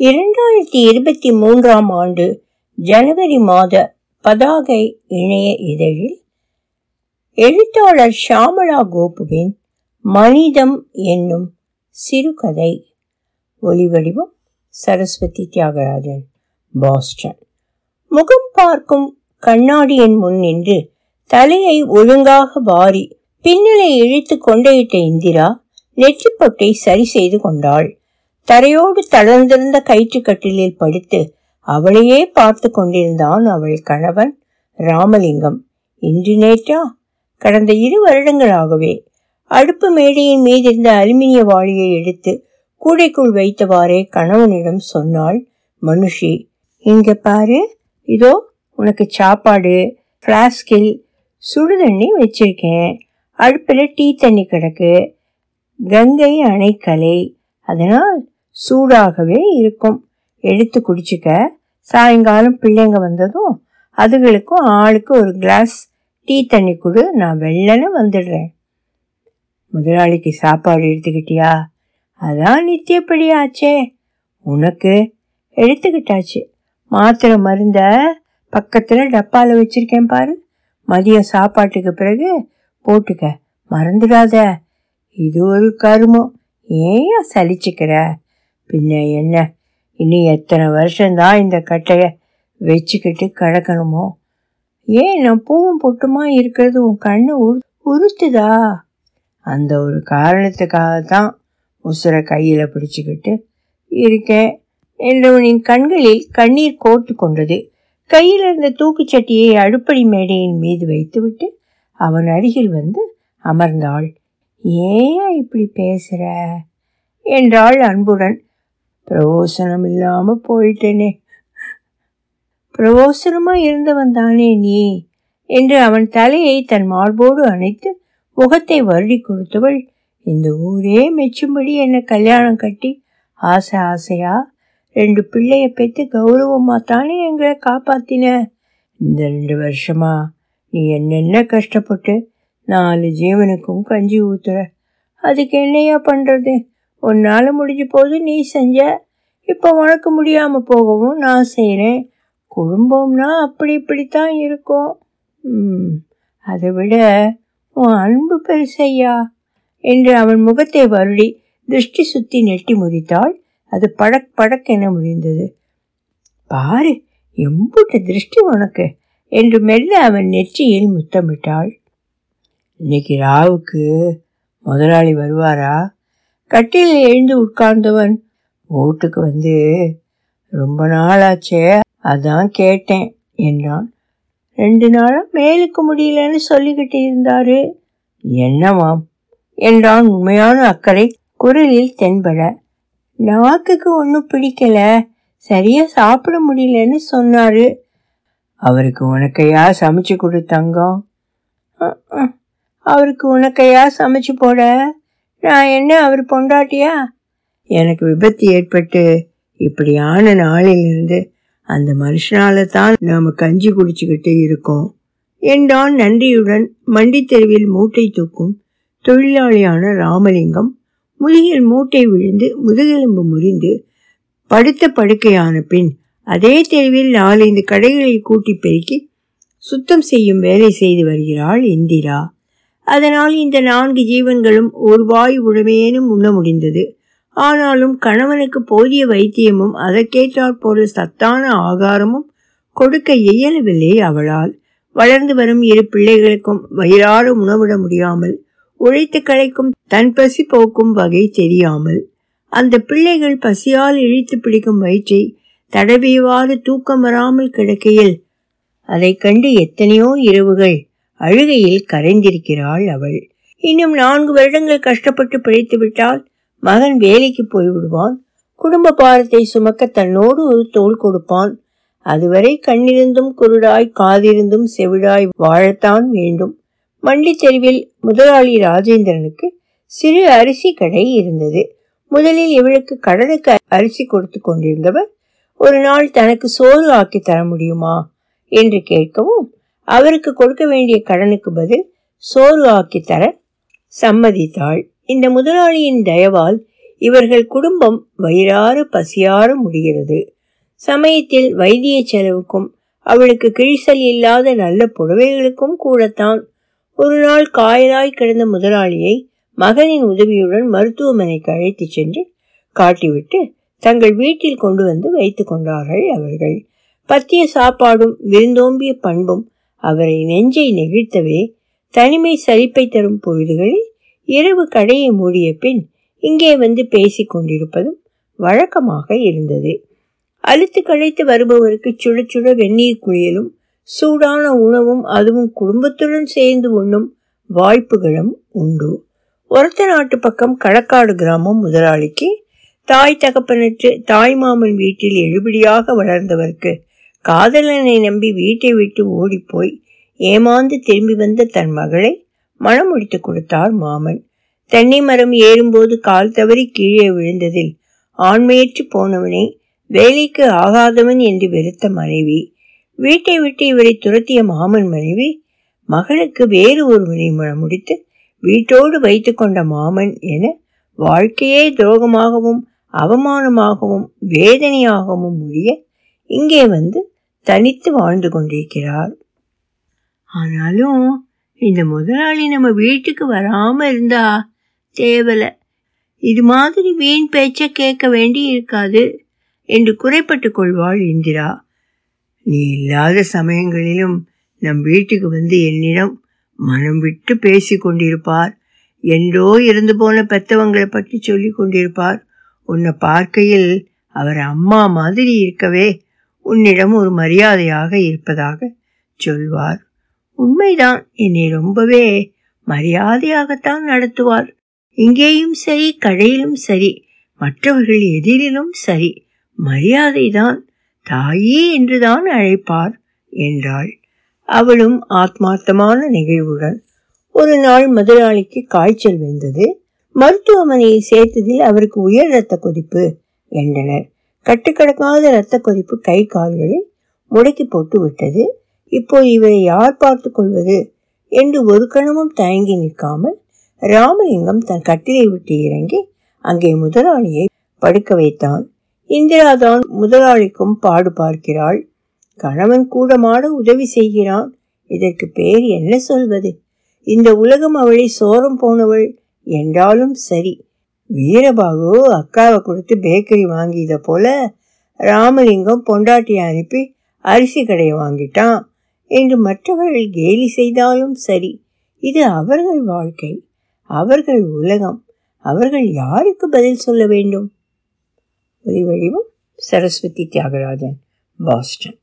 இரண்டாயிரத்தி இருபத்தி மூன்றாம் ஆண்டு ஜனவரி மாத பதாகை இணைய இதழில் எழுத்தாளர் ஷாமலா கோபுவின் மனிதம் என்னும் சிறுகதை ஒலிவடிவம் சரஸ்வதி தியாகராஜன் பாஸ்டன். முகம் பார்க்கும் கண்ணாடியின் முன் நின்று தலையை ஒழுங்காக வாரி பின்னலை இழுத்து கொண்டையிட்ட இந்திரா நெற்றிப்பொட்டை சரி செய்து கொண்டாள். தரையோடு தளர்ந்திருந்த கயிற்றுக்கட்டிலில் படுத்து அவளையே பார்த்து கொண்டிருந்தான் அவள் கணவன் ராமலிங்கம். இன்று நேற்றா? கடந்த இரு வருடங்களாகவே. அடுப்பு மேடையின் மீதிருந்த அலுமினிய வாளியை எடுத்து கூடைக்குள் வைத்தவாறே கணவனிடம் சொன்னாள் மனுஷி இங்க பாரு இதோ உனக்கு சாப்பாடு ஃப்ளாஸ்கில் சுடுதண்ணி வச்சிருக்கேன். அடுப்பில் டீ தண்ணி கிடக்கு. கங்கை அணைக்கலை. அதனால் சூடாகவே இருக்கும். எடுத்து குடிச்சிக்க. சாயங்காலம் பிள்ளைங்க வந்ததும் அதுகளுக்கும் ஆளுக்கு ஒரு கிளாஸ் டீ தண்ணி கொடு நான் வெள்ளன வந்துடுறேன். முதலாளிக்கு சாப்பாடு எடுத்துக்கிட்டியா? அதான் நித்தியப்படி ஆச்சே. உனக்கு? எடுத்துக்கிட்டாச்சு. மாத்திரை மருந்த பக்கத்தில் டப்பாவில் வச்சிருக்கேன் பாரு. மதியம் சாப்பாட்டுக்கு பிறகு போட்டுக்க. மறந்துடாத. இது ஒரு கருமம். ஏன் சலிச்சுக்கிற? பின்ன என்ன? இனி எத்தனை வருஷம்தான் இந்த கட்டையை வச்சுக்கிட்டு கிடக்கணுமோ? ஏன் நான் பூவும் பொட்டுமா இருக்கிறது உன் கண்ணு உரு உறுத்துதா அந்த ஒரு காரணத்துக்காக தான் உசுரை கையில் பிடிச்சிக்கிட்டு இருக்கேன் என்றவனின் கண்களில் கண்ணீர் கோர்த்து கொண்டது. கையில் இருந்த தூக்குச்சட்டியை அடுப்படி மேடையின் மீது வைத்துவிட்டு அவன் அருகில் வந்து அமர்ந்தாள். ஏன் இப்படி பேசுற? என்றாள் அன்புடன் பிரவோசனம் இல்லாம போயிட்டேனே. பிரவோசனமாக இருந்தவன் தானே நீ? என்று அவன் தலையை தன் மார்போடு அணைத்து முகத்தை வருடி கொடுத்தவள் இந்த ஊரே மெச்சும்படி என்னை கல்யாணம் கட்டி ஆசை ஆசையா? ரெண்டு பிள்ளைய பெற்று கௌரவமா தானே எங்களை காப்பாத்தின? இந்த ரெண்டு வருஷமா நீ என்னென்ன கஷ்டப்பட்டு நாலு ஜீவனுக்கும் கஞ்சி ஊத்துற? அதுக்கு என்னையா பண்றது? உன்னால் முடிஞ்ச போது நீ செஞ்ச இப்போ உனக்கு முடியாமல் போகவும் நான் செய்கிறேன் குடும்பம்னா அப்படி இப்படித்தான் இருக்கும். அதை விட உன் அன்பு பெருசையா? என்று அவன் முகத்தை வருடி திருஷ்டி சுத்தி நெட்டி முறித்தாள். அது படக் படக் என முறிந்தது. பாரு எம்புட்ட திருஷ்டி உனக்கு என்று மெல்ல அவன் நெற்றியில் முத்தமிட்டாள். இன்னைக்கு ராவுக்கு முதலாளி வருவாரா? கட்டிலில் எழுந்து உட்கார்ந்தவன் வீட்டுக்கு வந்து ரொம்ப நாளாச்சே அதான் கேட்டேன் என்றான். ரெண்டு நாளாக மேலுக்கு முடியலன்னு சொல்லிக்கிட்டு இருந்தாரு. என்னவாம்? என்றான் உண்மையான அக்கறை குரலில் தென்பட. நாக்குக்கு ஒன்றும் பிடிக்கல சரியா சாப்பிட முடியலன்னு சொன்னாரு. அவருக்கு உனக்கையா சமைச்சு கொடு தங்கம். அவருக்கு உனக்கையா சமைச்சு போட? நான் என்ன அவர் பொண்டாட்டியா? எனக்கு விபத்து ஏற்பட்டு இப்படியான நாளிலிருந்து அந்த மனுஷனால தான் நாம கஞ்சி குடிச்சுக்கிட்டு இருக்கோம். என்றான் நன்றியுடன் மண்டித் தெருவில் மூட்டை தூக்கும் தொழிலாளியான ராமலிங்கம். முதுகில் மூட்டை விழுந்து முதுகெலும்பு முறிந்து படுத்த படுக்கையான பின் அதே தெருவில் நாலைந்து கடைகளை கூட்டி பெருக்கி சுத்தம் செய்யும் வேலை செய்து வருகிறாள் இந்திரா. அதனால் இந்த நான்கு ஜீவன்களும் ஒரு வாய் உடமையேனும் உண்ண முடிந்தது. ஆனாலும் கணவனுக்கு போதிய வைத்தியமும் அதற்கேற்றாற் போல சத்தான ஆகாரமும் கொடுக்க இயலவில்லை அவளால். வளர்ந்து வரும் இரு பிள்ளைகளுக்கும் வயிறாறு உணவிட முடியாமல் உழைத்து களைக்கும் தன் பசி போக்கும் வகை தெரியாமல். அந்த பிள்ளைகள் பசியால் இழித்து பிடிக்கும் வயிற்றை தடவியவாறு தூக்கம் வராமல் கிடக்கையில் அதை கண்டு எத்தனையோ இரவுகள் அழுகையில் கரைந்திருக்கிறாள் அவள். இன்னும் நான்கு வருடங்கள் கஷ்டப்பட்டு பிழைத்து விட்டால் மகன் வேலைக்கு போய்விடுவான். குடும்ப பாரத்தை சுமக்க தன்னோடு ஒரு தோள் கொடுப்பான். அதுவரை கண்ணிருந்தும் குருடாய் காதிருந்தும் செவிடாய் வாழத்தான் வேண்டும். மண்டி தெருவில் முதலாளி ராஜேந்திரனுக்கு சிறு அரிசி கடை இருந்தது. முதலில் இவளுக்கு கடனுக்கு அரிசி கொடுத்து கொண்டிருந்தவர் ஒரு நாள் தனக்கு சோறு ஆக்கி தர முடியுமா? என்று கேட்கவும் அவருக்கு கொடுக்க வேண்டிய கடனுக்கு பதில் சோறு ஆக்கி தர சம்மதித்தாள். இந்த முதலாளியின் தயவால் இவர்கள் குடும்பம் வயிறாறு பசியாறு முடிகிறது. சமயத்தில் வைத்திய செலவுக்கும் அவளுக்கு கிழிசல் இல்லாத நல்ல புடவைகளுக்கும் கூடத்தான். ஒரு நாள் காயலாய் கிடந்த முதலாளியை மகனின் உதவியுடன் மருத்துவமனைக்கு அழைத்துச் சென்று காட்டிவிட்டு தங்கள் வீட்டில் கொண்டு வந்து வைத்துக் கொண்டார்கள் அவர்கள். பத்திய சாப்பாடும் விருந்தோம்பிய பண்பும் அவரை நெஞ்சை நெகிழ்த்தவே தனிமை சலிப்பை தரும் பொழுதுகளில் இரவு கடையை மூடிய பின் இங்கே வந்து பேசிக் கொண்டிருப்பதும் வழக்கமாக இருந்தது. அழுத்து களைத்து வருபவருக்கு சுட சுட வெந்நீர் குளியலும் சூடான உணவும் அதுவும் குடும்பத்துடன் சேர்ந்து உண்ணும் வாய்ப்புகளும் உண்டு. ஒரத்த நாட்டு பக்கம் களக்காடு கிராமம் முதலாளிக்கு தாய் தகப்பனற்று தாய் மாமன் வீட்டில் எழுபடியாக வளர்ந்தவருக்கு காதலனை நம்பி வீட்டை விட்டு ஓடிப்போய் ஏமாந்து திரும்பி வந்த தன் மகளை மனம் முடித்து கொடுத்தார் மாமன். தென்னை மரம் ஏறும்போது கால் தவறி கீழே விழுந்ததில் ஆண்மையற்று போனவனை வேலைக்கு ஆகாதவன் என்று வெறுத்த மனைவி. வீட்டை விட்டு இவரை துரத்திய மாமன் மனைவி மகளுக்கு வேறு ஒருவனை மனம் முடித்து வீட்டோடு வைத்து கொண்ட மாமன் என வாழ்க்கையே துரோகமாகவும் அவமானமாகவும் வேதனையாகவும் முடிய இங்கே வந்து தனித்து வாழ்ந்து கொண்டிருக்கிறார். ஆனாலும் இந்த முதலாளி நம்ம வீட்டுக்கு வராம இருந்தா தேவல. இது மாதிரி வீண் பேச்ச கேட்க வேண்டி இருக்காது என்று குறைப்பட்டு கொள்வாள் இந்திரா. நீ இல்லாத சமயங்களிலும் நம் வீட்டுக்கு வந்து என்னிடம் மனம் விட்டு பேசி கொண்டிருப்பார். என்றோ இருந்து போன பெத்தவங்களை பற்றி சொல்லி கொண்டிருப்பார். உன்னை பார்க்கையில் அவர் அம்மா மாதிரி இருக்கவே உன்னிடம் ஒரு மரியாதையாக இருப்பதாக சொல்வார். உண்மைதான். என்னை ரொம்பவே மரியாதையாகத்தான் நடத்துவார். இங்கேயும் சரி கடையிலும் சரி மற்றவர்கள் எதிரிலும் சரி மரியாதைதான் தாயே என்றுதான் அழைப்பார் என்றாள். அவளும் ஆத்மார்த்தமான நிகழ்வுடன் ஒரு நாள் முதலாளிக்கு காய்ச்சல் வந்தது. மருத்துவமனையை சேர்த்ததில் அவருக்கு உயர் இரத்த கொதிப்பு என்றனர். கட்டுக்கடக்காத இரத்த கொதிப்பு கை கால்களை முடக்கி போட்டு விட்டது இப்போ இவரை யார் பார்த்து கொள்வது என்று ஒரு கணமும் தயங்கி நிற்காமல் ராமலிங்கம் தன் கட்டிலை விட்டு இறங்கி அங்கே முதலாளியை படுக்க வைத்தான். இந்திராதான் முதலாளிக்கும் பாடு பார்க்கிறாள். கணவன் கூடமாட உதவி செய்கிறான். இதற்கு பேர் என்ன சொல்வது? இந்த உலகம் அவளை சோரம் போனவள் என்றாலும் சரி. வீரபாகு அக்காவை கொடுத்து பேக்கரி வாங்கியத போல ராமலிங்கம் பொண்டாட்டியை அனுப்பி அரிசி கடையை வாங்கிட்டான். என்று மற்றவர்கள் கேலி செய்தாலும் சரி இது அவர்கள் வாழ்க்கை அவர்கள் உலகம் அவர்கள் யாருக்கு பதில் சொல்ல வேண்டும்? ஒலி வடிவம் சரஸ்வதி தியாகராஜன் பாஸ்டன்.